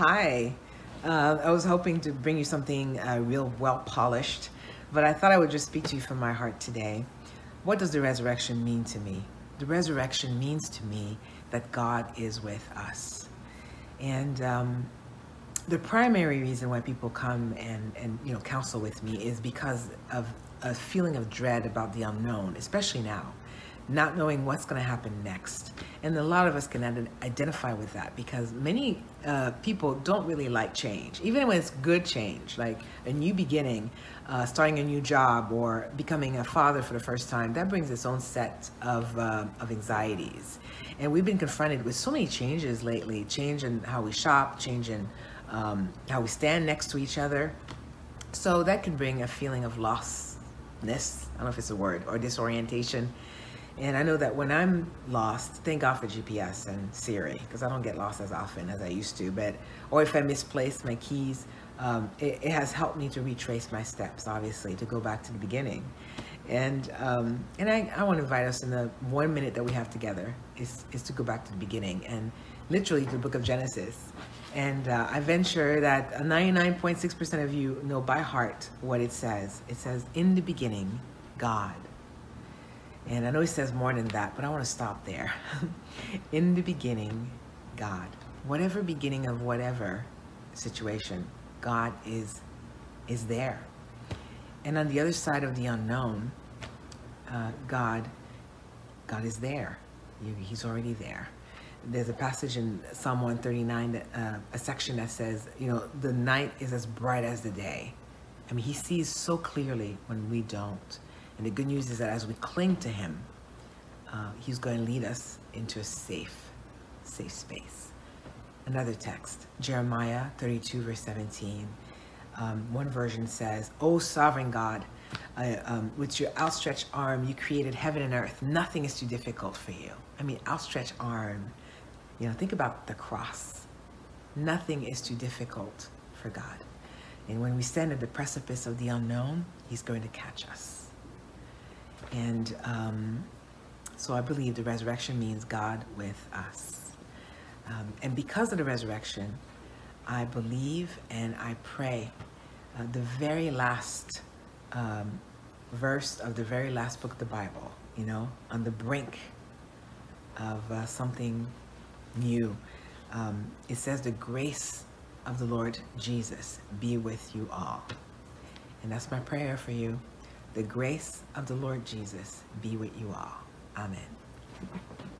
Hi. Uh, I was hoping to bring you something uh, real well polished, but I thought I would just speak to you from my heart today. What does the resurrection mean to me? The resurrection means to me that God is with us. And um, the primary reason why people come and, and you know counsel with me is because of a feeling of dread about the unknown, especially now not knowing what's going to happen next. And a lot of us can identify with that because many uh, people don't really like change, even when it's good change, like a new beginning, uh, starting a new job, or becoming a father for the first time. That brings its own set of, uh, of anxieties. And we've been confronted with so many changes lately change in how we shop, change in um, how we stand next to each other. So that can bring a feeling of lostness. I don't know if it's a word, or disorientation. And I know that when I'm lost, thank God for GPS and Siri, because I don't get lost as often as I used to. But or if I misplace my keys, um, it, it, has helped me to retrace my steps, obviously, to go back to the beginning. And um, and I, I want to invite us in the one minute that we have together is is to go back to the beginning and literally to the book of Genesis. And uh, I venture that 99.6% of you know by heart what it says. It says, "In the beginning, God." And I know he says more than that, but I want to stop there. In the beginning, God. Whatever beginning of whatever situation, God is is there. And on the other side of the unknown, uh, God, God is there. He's already there. There's a passage in Psalm 139, that, uh, a section that says, you know, the night is as bright as the day. I mean, he sees so clearly when we don't. And the good news is that as we cling to him, uh, he's going to lead us into a safe, safe space. Another text, Jeremiah 32, verse 17. Um, one version says, O sovereign God, um, with your outstretched arm, you created heaven and earth. Nothing is too difficult for you. I mean, outstretched arm. You know, think about the cross. Nothing is too difficult for God. And when we stand at the precipice of the unknown, He's going to catch us. And um, so I believe the resurrection means God with us. Um, and because of the resurrection, I believe and I pray uh, the very last um, verse of the very last book of the Bible, you know, on the brink of uh, something new. Um, it says, The grace of the Lord Jesus be with you all. And that's my prayer for you. The grace of the Lord Jesus be with you all. Amen.